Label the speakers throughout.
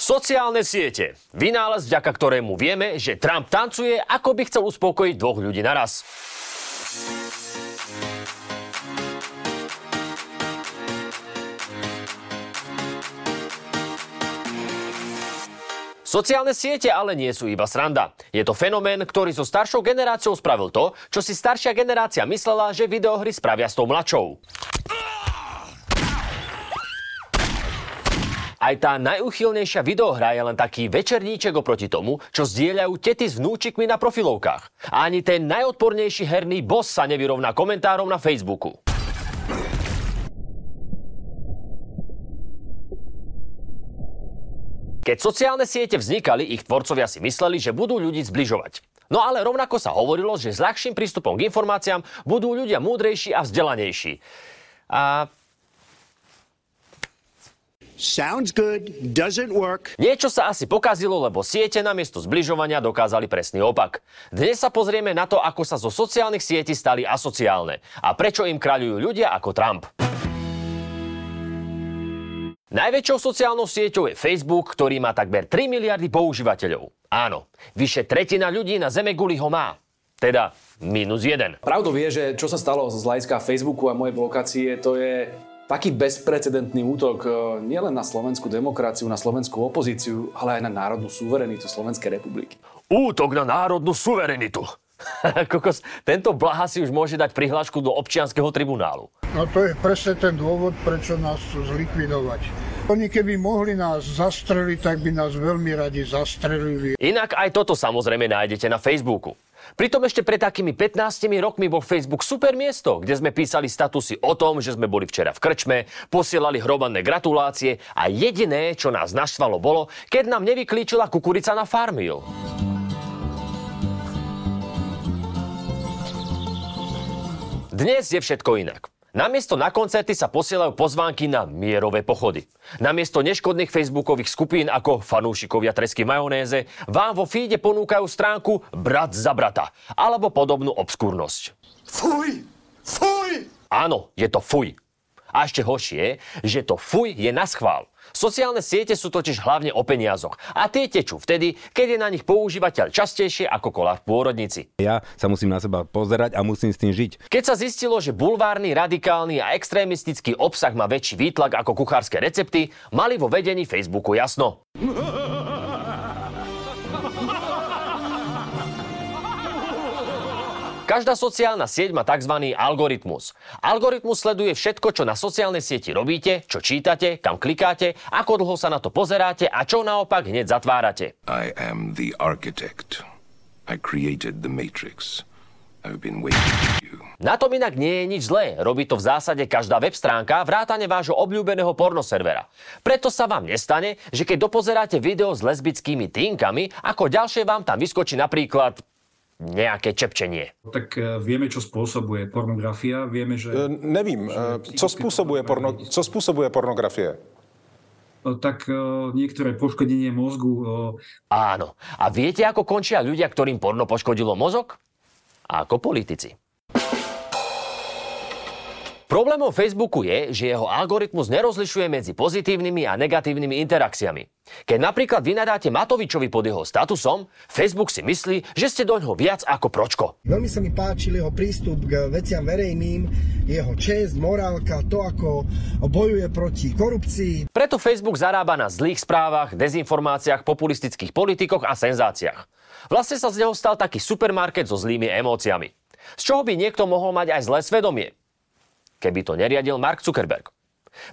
Speaker 1: Sociálne siete. Vynález, vďaka ktorému vieme, že Trump tancuje, ako by chcel uspokojiť dvoch ľudí naraz. Sociálne siete ale nie sú iba sranda. Je to fenomén, ktorý so staršou generáciou spravil to, čo si staršia generácia myslela, že videohry spravia s tou mladšou. Aj tá najúchylnejšia videohra je len taký večerníček oproti tomu, čo zdieľajú tety s vnúčikmi na profilovkách. A ani ten najodpornejší herný boss sa nevyrovná komentárom na Facebooku. Keď sociálne siete vznikali, ich tvorcovia si mysleli, že budú ľudí zbližovať. No ale rovnako sa hovorilo, že s ľahším prístupom k informáciám budú ľudia múdrejší a vzdelanejší. A
Speaker 2: Sounds good, doesn't work.
Speaker 1: Niečo sa asi pokazilo, lebo siete namiesto zbližovania dokázali presný opak. Dnes sa pozrieme na to, ako sa zo sociálnych sietí stali asociálne a prečo im kráľujú ľudia ako Trump. Najväčšou sociálnou sieťou je Facebook, ktorý má takmer 3 miliardy používateľov. Áno, vyše tretina ľudí na Zeme guli ho má. Teda minus jeden.
Speaker 3: Pravdou je, že čo sa stalo z hľadiska Facebooku a mojej blokácie, to je taký bezprecedentný útok e, nielen na slovenskú demokraciu, na slovenskú opozíciu, ale aj na národnú suverenitu Slovenskej republiky.
Speaker 1: Útok na národnú suverenitu. Kokos, tento blaha si už môže dať prihlášku do občianského tribunálu.
Speaker 4: No to je presne ten dôvod, prečo nás chcú zlikvidovať. Oni keby mohli nás zastreliť, tak by nás veľmi radi zastrelili.
Speaker 1: Inak aj toto samozrejme nájdete na Facebooku. Pritom ešte pred takými 15 rokmi bol Facebook super miesto, kde sme písali statusy o tom, že sme boli včera v krčme, posielali hromadné gratulácie a jediné, čo nás naštvalo bolo, keď nám nevyklíčila kukurica na farmil. Dnes je všetko inak. Namiesto na koncerty sa posielajú pozvánky na mierové pochody. Namiesto neškodných facebookových skupín ako fanúšikovia tresky majonéze vám vo feede ponúkajú stránku Brat za brata alebo podobnú obskúrnosť.
Speaker 2: Fuj! Fuj!
Speaker 1: Áno, je to fuj. A ešte horšie, že to fuj je na schvál. Sociálne siete sú totiž hlavne o peniazoch a tie tečú vtedy, keď je na nich používateľ častejšie ako kola v pôrodnici.
Speaker 5: Ja sa musím na seba pozerať a musím s tým žiť.
Speaker 1: Keď sa zistilo, že bulvárny, radikálny a extrémistický obsah má väčší výtlak ako kuchárske recepty, mali vo vedení Facebooku jasno. Každá sociálna sieť má tzv. algoritmus. Algoritmus sleduje všetko, čo na sociálnej sieti robíte, čo čítate, kam klikáte, ako dlho sa na to pozeráte a čo naopak hneď zatvárate.
Speaker 6: I am the architect. I created the matrix. I've been waiting for you.
Speaker 1: Na tom inak nie je nič zlé. Robí to v zásade každá web stránka, vrátane vášho obľúbeného pornoservera. Preto sa vám nestane, že keď dopozeráte video s lesbickými týnkami, ako ďalšie vám tam vyskočí napríklad nejaké čepčenie.
Speaker 7: Tak e, vieme, čo spôsobuje pornografia, vieme, že...
Speaker 8: E, nevím, e, co spôsobuje, porno, co spôsobuje pornografie?
Speaker 7: Tak e, niektoré poškodenie mozgu.
Speaker 1: Áno. A viete, ako končia ľudia, ktorým porno poškodilo mozog? Ako politici. Problémom Facebooku je, že jeho algoritmus nerozlišuje medzi pozitívnymi a negatívnymi interakciami. Keď napríklad vynadáte Matovičovi pod jeho statusom, Facebook si myslí, že ste doňho viac ako pročko.
Speaker 9: Veľmi sa mi páčil jeho prístup k veciam verejným, jeho čest, morálka, to, ako bojuje proti korupcii.
Speaker 1: Preto Facebook zarába na zlých správach, dezinformáciách, populistických politikoch a senzáciách. Vlastne sa z neho stal taký supermarket so zlými emóciami. Z čoho by niekto mohol mať aj zlé svedomie keby to neriadil Mark Zuckerberg,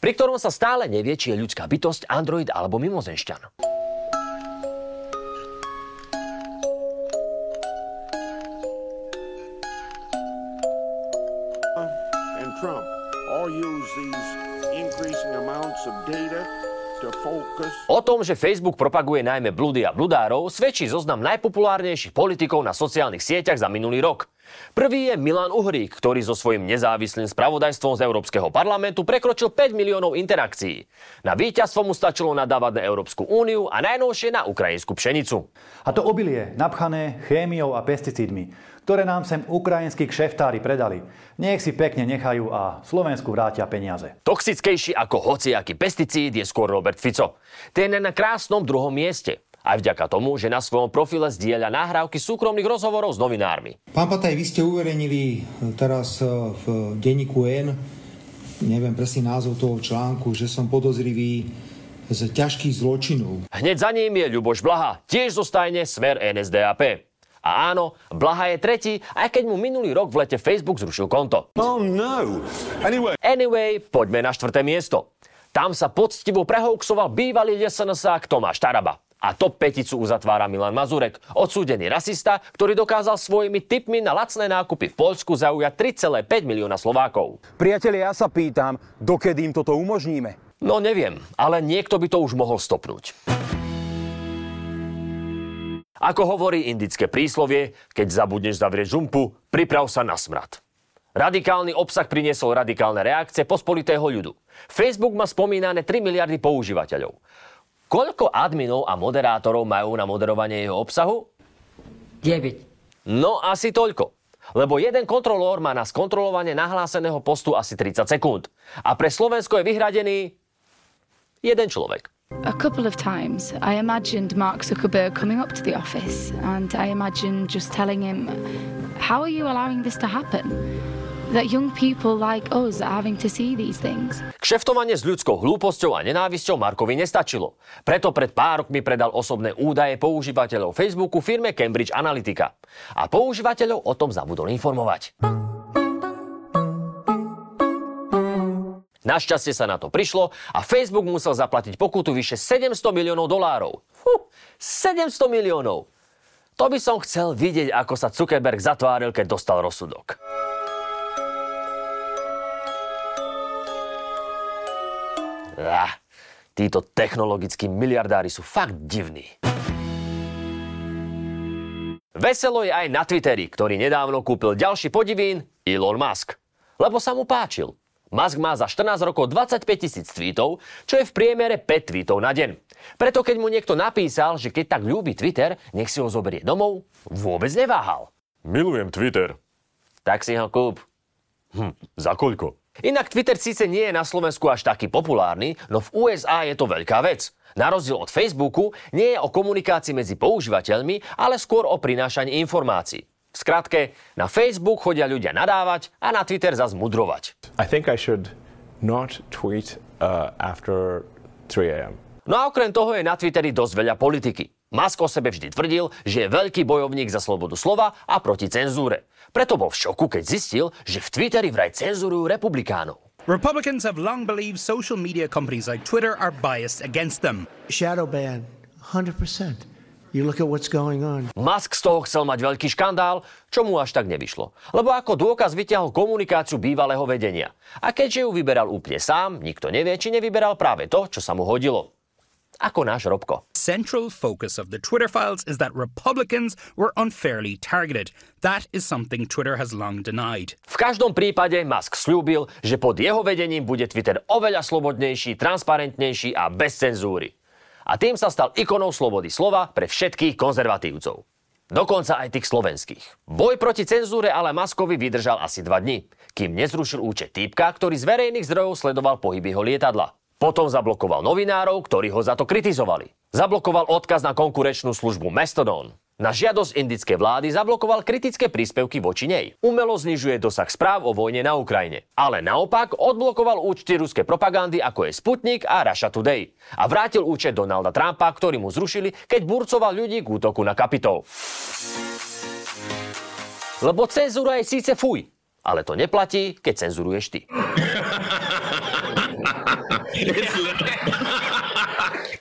Speaker 1: pri ktorom sa stále nevie, či je ľudská bytosť, android alebo mimozenšťan.
Speaker 2: Trump all use these increasing amounts of data
Speaker 1: O tom, že Facebook propaguje najmä blúdy a bludárov, svedčí zoznam najpopulárnejších politikov na sociálnych sieťach za minulý rok. Prvý je Milan Uhrík, ktorý so svojím nezávislým spravodajstvom z Európskeho parlamentu prekročil 5 miliónov interakcií. Na víťazstvo mu stačilo nadávať na Európsku úniu a najnovšie na ukrajinskú pšenicu.
Speaker 10: A to obilie napchané chémiou a pesticídmi, ktoré nám sem ukrajinskí kšeftári predali. Nech si pekne nechajú a Slovensku vrátia peniaze.
Speaker 1: Toxickejší ako hociaký pesticíd je skôr Robert Fico. Ten je na krásnom druhom mieste. Aj vďaka tomu, že na svojom profile zdieľa nahrávky súkromných rozhovorov s novinármi.
Speaker 11: Pán Pataj, vy ste uverejnili teraz e, v denníku N, neviem presný názov toho článku, že som podozrivý z ťažkých zločinov.
Speaker 1: Hneď za ním je Ľuboš Blaha, tiež zostajne smer NSDAP. A áno, Blaha je tretí, aj keď mu minulý rok v lete Facebook zrušil konto.
Speaker 12: Oh no. Anyway.
Speaker 1: Anyway, poďme na štvrté miesto. Tam sa poctivo prehouksoval bývalý SNS Tomáš Taraba. A top peticu uzatvára Milan Mazurek, odsúdený rasista, ktorý dokázal svojimi tipmi na lacné nákupy v Poľsku zaujať 3,5 milióna Slovákov.
Speaker 13: Priatelia, ja sa pýtam, dokedy im toto umožníme?
Speaker 1: No neviem, ale niekto by to už mohol stopnúť. Ako hovorí indické príslovie, keď zabudneš zavrieť žumpu, priprav sa na smrad. Radikálny obsah priniesol radikálne reakcie pospolitého ľudu. Facebook má spomínané 3 miliardy používateľov. Koľko adminov a moderátorov majú na moderovanie jeho obsahu?
Speaker 14: 9.
Speaker 1: No asi toľko. Lebo jeden kontrolór má na skontrolovanie nahláseného postu asi 30 sekúnd. A pre Slovensko je vyhradený jeden človek.
Speaker 15: A couple of times I imagined Mark Zuckerberg coming up to the office and I imagined just telling him, How are you allowing this to happen? that young people like us are having to see these things.
Speaker 1: Kšeftovanie s ľudskou hlúposťou a nenávisťou Markovi nestačilo. Preto pred pár rokmi predal osobné údaje používateľov Facebooku firme Cambridge Analytica. A používateľov o tom zabudol informovať. Našťastie sa na to prišlo a Facebook musel zaplatiť pokutu vyše 700 miliónov dolárov. Fú, 700 miliónov! To by som chcel vidieť, ako sa Zuckerberg zatváril, keď dostal rozsudok. Ah, títo technologickí miliardári sú fakt divní. Veselo je aj na Twitteri, ktorý nedávno kúpil ďalší podivín Elon Musk. Lebo sa mu páčil. Musk má za 14 rokov 25 tisíc tweetov, čo je v priemere 5 tweetov na deň. Preto keď mu niekto napísal, že keď tak ľúbi Twitter, nech si ho zoberie domov, vôbec neváhal.
Speaker 16: Milujem Twitter.
Speaker 1: Tak si ho kúp.
Speaker 16: Hm, za koľko?
Speaker 1: Inak Twitter síce nie je na Slovensku až taký populárny, no v USA je to veľká vec. Na rozdiel od Facebooku nie je o komunikácii medzi používateľmi, ale skôr o prinášaní informácií. V skratke, na Facebook chodia ľudia nadávať a na Twitter zase mudrovať.
Speaker 17: I think I should not tweet uh, after 3 a.m.
Speaker 1: No a okrem toho je na Twitteri dosť veľa politiky. Musk o sebe vždy tvrdil, že je veľký bojovník za slobodu slova a proti cenzúre. Preto bol v šoku, keď zistil, že v Twitteri vraj cenzurujú republikánov.
Speaker 18: Republicans have long believed social media companies like Twitter are biased against them.
Speaker 9: Shadow ban, 100%. You look at what's going on.
Speaker 1: Musk z toho chcel mať veľký škandál, čo mu až tak nevyšlo. Lebo ako dôkaz vyťahol komunikáciu bývalého vedenia. A keďže ju vyberal úplne sám, nikto nevie, či nevyberal práve to, čo sa mu hodilo ako náš Robko.
Speaker 18: Central focus of the Twitter files is that Republicans were unfairly targeted. That is something Twitter has long denied.
Speaker 1: V každom prípade Musk slúbil, že pod jeho vedením bude Twitter oveľa slobodnejší, transparentnejší a bez cenzúry. A tým sa stal ikonou slobody slova pre všetkých konzervatívcov. Dokonca aj tých slovenských. Boj proti cenzúre ale Maskovi vydržal asi dva dni, kým nezrušil účet týpka, ktorý z verejných zdrojov sledoval pohyb jeho lietadla. Potom zablokoval novinárov, ktorí ho za to kritizovali. Zablokoval odkaz na konkurenčnú službu Mastodon. Na žiadosť indickej vlády zablokoval kritické príspevky voči nej. Umelo znižuje dosah správ o vojne na Ukrajine. Ale naopak odblokoval účty ruskej propagandy ako je Sputnik a Russia Today. A vrátil účet Donalda Trumpa, ktorý mu zrušili, keď burcoval ľudí k útoku na kapitol. Lebo cenzúra je síce fuj, ale to neplatí, keď cenzuruješ ty.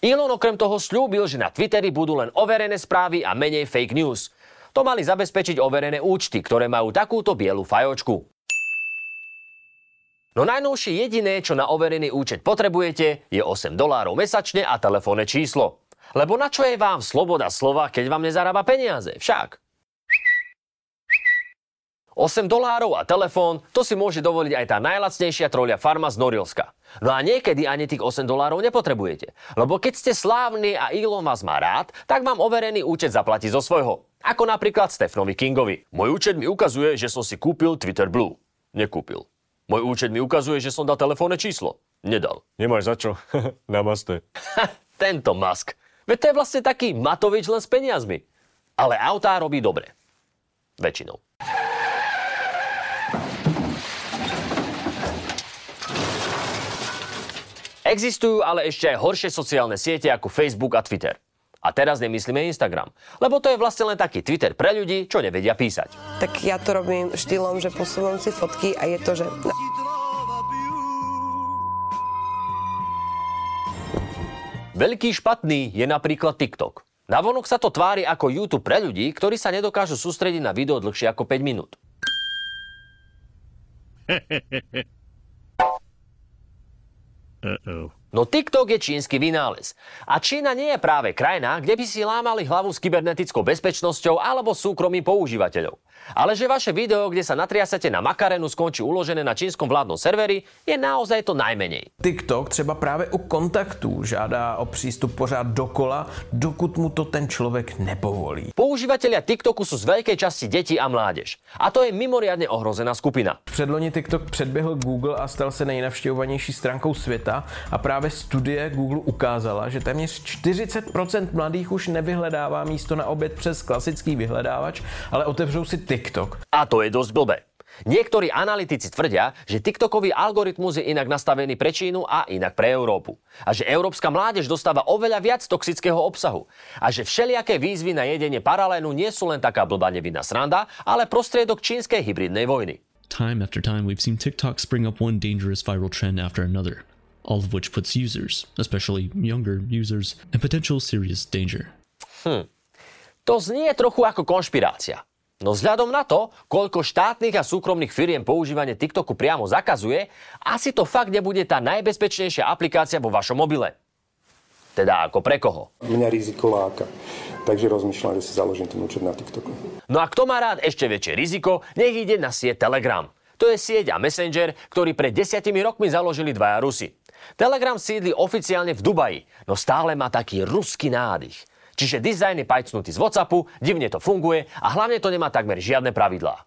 Speaker 1: Elon okrem toho slúbil, že na Twitteri budú len overené správy a menej fake news. To mali zabezpečiť overené účty, ktoré majú takúto bielu fajočku. No najnovšie jediné, čo na overený účet potrebujete, je 8 dolárov mesačne a telefónne číslo. Lebo na čo je vám sloboda slova, keď vám nezarába peniaze? Však. 8 dolárov a telefón, to si môže dovoliť aj tá najlacnejšia trolia farma z Norilska. No a niekedy ani tých 8 dolárov nepotrebujete. Lebo keď ste slávni a Elon vás má rád, tak vám overený účet zaplatí zo svojho. Ako napríklad Stefanovi Kingovi. Môj účet mi ukazuje, že som si kúpil Twitter Blue. Nekúpil. Môj účet mi ukazuje, že som dal telefónne číslo. Nedal.
Speaker 17: Nemáš za čo. Namaste.
Speaker 1: Tento Musk. Veď to je vlastne taký Matovič len s peniazmi. Ale autá robí dobre. Väčšinou. Existujú ale ešte aj horšie sociálne siete ako Facebook a Twitter. A teraz nemyslíme Instagram, lebo to je vlastne len taký Twitter pre ľudí, čo nevedia písať.
Speaker 19: Tak ja to robím štýlom, že posúvam si fotky a je to, že...
Speaker 1: Veľký špatný je napríklad TikTok. Navonok sa to tvári ako YouTube pre ľudí, ktorí sa nedokážu sústrediť na video dlhšie ako 5 minút.
Speaker 16: Uh oh.
Speaker 1: No TikTok je čínsky vynález. A Čína nie je práve krajina, kde by si lámali hlavu s kybernetickou bezpečnosťou alebo súkromím používateľov. Ale že vaše video, kde sa natriasate na makarenu, skončí uložené na čínskom vládnom serveri, je naozaj to najmenej.
Speaker 20: TikTok třeba právě u kontaktů žádá o přístup pořád dokola, dokud mu to ten človek nepovolí.
Speaker 1: Používatelia TikToku sú z veľkej časti deti a mládež. A to je mimoriadne ohrozená skupina.
Speaker 20: Předloni TikTok předběhl Google a stal se nejnavštěvovanější stránkou světa a právě studie Google ukázala, že téměř 40% mladých už nevyhledává místo na oběd přes klasický vyhledávač, ale otevřou si TikTok.
Speaker 1: A to je dosť blbé. Niektorí analytici tvrdia, že TikTokový algoritmus je inak nastavený pre Čínu a inak pre Európu. A že európska mládež dostáva oveľa viac toxického obsahu. A že všelijaké výzvy na jedenie paralénu nie sú len taká blbá nevinná sranda, ale prostriedok čínskej hybridnej vojny.
Speaker 21: Time after time, we've seen TikTok spring up one dangerous viral trend after another, all of which puts users, especially younger users, in potential serious danger.
Speaker 1: Hm. To znie trochu ako konšpirácia. No vzhľadom na to, koľko štátnych a súkromných firiem používanie TikToku priamo zakazuje, asi to fakt nebude tá najbezpečnejšia aplikácia vo vašom mobile. Teda ako pre koho?
Speaker 22: Mňa riziko láka. Takže rozmýšľam, že si založím ten účet na TikToku.
Speaker 1: No a kto má rád ešte väčšie riziko, nech ide na sieť Telegram. To je sieť a messenger, ktorý pred desiatimi rokmi založili dvaja Rusi. Telegram sídli oficiálne v Dubaji, no stále má taký ruský nádych. Čiže dizajn je pajcnutý z Whatsappu, divne to funguje a hlavne to nemá takmer žiadne pravidlá.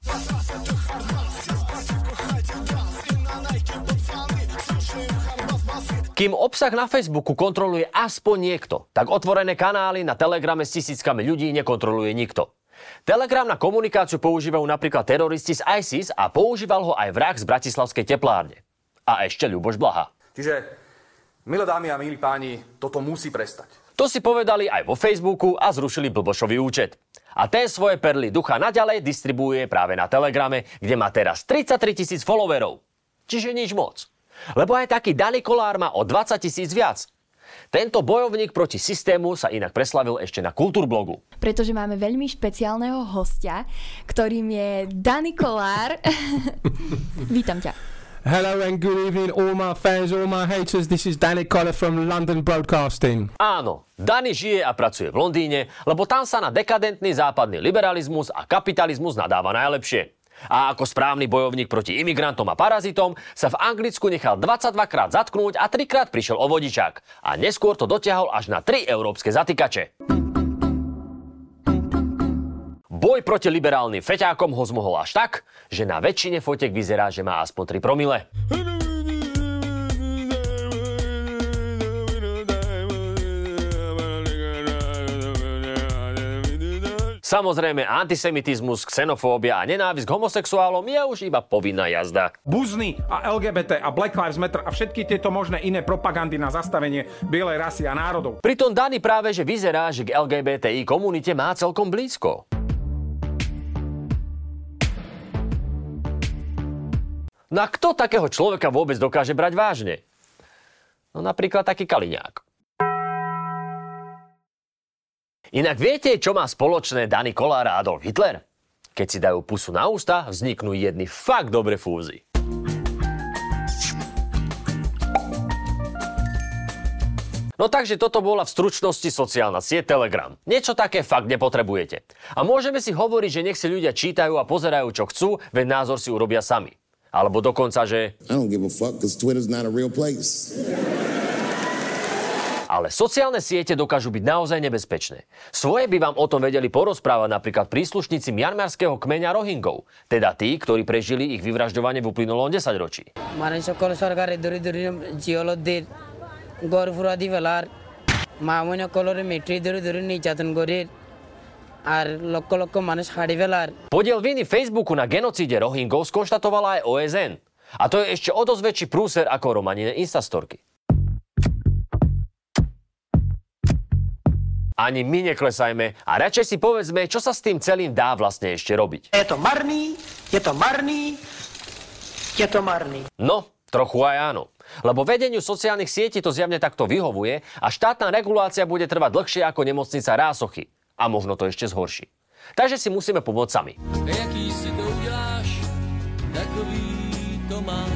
Speaker 1: Kým obsah na Facebooku kontroluje aspoň niekto, tak otvorené kanály na Telegrame s tisíckami ľudí nekontroluje nikto. Telegram na komunikáciu používajú napríklad teroristi z ISIS a používal ho aj vrah z Bratislavskej teplárne. A ešte Ľuboš Blaha.
Speaker 23: Čiže, milé dámy a milí páni, toto musí prestať.
Speaker 1: To si povedali aj vo Facebooku a zrušili Blbošový účet. A ten svoje perly ducha naďalej distribuuje práve na Telegrame, kde má teraz 33 tisíc followerov. Čiže nič moc. Lebo aj taký Dani Kolár má o 20 tisíc viac. Tento bojovník proti systému sa inak preslavil ešte na Kultúrblogu.
Speaker 24: Pretože máme veľmi špeciálneho hostia, ktorým je Dani Kolár. Vítam ťa.
Speaker 25: Hello and good evening all my fans, all my haters. This is Danny Collar from London Broadcasting.
Speaker 1: Áno, Dani žije a pracuje v Londýne, lebo tam sa na dekadentný západný liberalizmus a kapitalizmus nadáva najlepšie. A ako správny bojovník proti imigrantom a parazitom sa v Anglicku nechal 22 krát zatknúť a 3 krát prišiel o vodičák. A neskôr to dotiahol až na 3 európske zatýkače. Boj proti liberálnym feťákom ho zmohol až tak, že na väčšine fotek vyzerá, že má aspoň 3 promile. Samozrejme, antisemitizmus, xenofóbia a nenávisť k homosexuálom je už iba povinná jazda.
Speaker 26: Buzny a LGBT a Black Lives Matter a všetky tieto možné iné propagandy na zastavenie bielej rasy a národov.
Speaker 1: Pritom Dani práve že vyzerá, že k LGBTI komunite má celkom blízko. No a kto takého človeka vôbec dokáže brať vážne? No napríklad taký Kaliňák. Inak viete, čo má spoločné Dani Kolár a Adolf Hitler? Keď si dajú pusu na ústa, vzniknú jedny fakt dobre fúzy. No takže toto bola v stručnosti sociálna sieť Telegram. Niečo také fakt nepotrebujete. A môžeme si hovoriť, že nech si ľudia čítajú a pozerajú, čo chcú, veď názor si urobia sami. Alebo dokonca, že...
Speaker 27: I don't give a fuck because Twitter's not a real place.
Speaker 1: Ale sociálne siete dokážu byť naozaj nebezpečné. Svoje by vám o tom vedeli porozprávať napríklad príslušníci mianmarského kmeňa Rohingov, teda tí, ktorí prežili ich vyvražďovanie v uplynulom desaťročí.
Speaker 14: আর লক্ষ লক্ষ মানুষ হারি ফেলার
Speaker 1: Podiel viny Facebooku na genocíde Rohingov skonštatovala aj OSN. A to je ešte o dosť väčší prúser ako romanine Instastorky. Ani my neklesajme a radšej si povedzme, čo sa s tým celým dá vlastne ešte robiť.
Speaker 28: Je to marný, je to marný, je to marný.
Speaker 1: No, trochu aj áno. Lebo vedeniu sociálnych sietí to zjavne takto vyhovuje a štátna regulácia bude trvať dlhšie ako nemocnica Rásochy. A možno to ešte zhorší. Takže si musíme pomôcť sami.
Speaker 29: Jaký si to uděláš, takový to máš.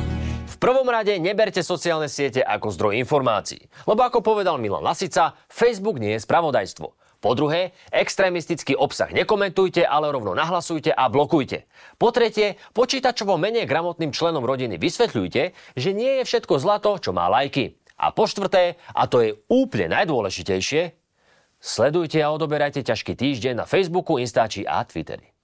Speaker 1: V prvom rade neberte sociálne siete ako zdroj informácií. Lebo ako povedal Milan Lasica, Facebook nie je spravodajstvo. Po druhé, extrémistický obsah nekomentujte, ale rovno nahlasujte a blokujte. Po tretie, počítačovo menej gramotným členom rodiny vysvetľujte, že nie je všetko zlato, čo má lajky. A po štvrté, a to je úplne najdôležitejšie, sledujte a odoberajte ťažký týždeň na Facebooku, Instači a Twitteri.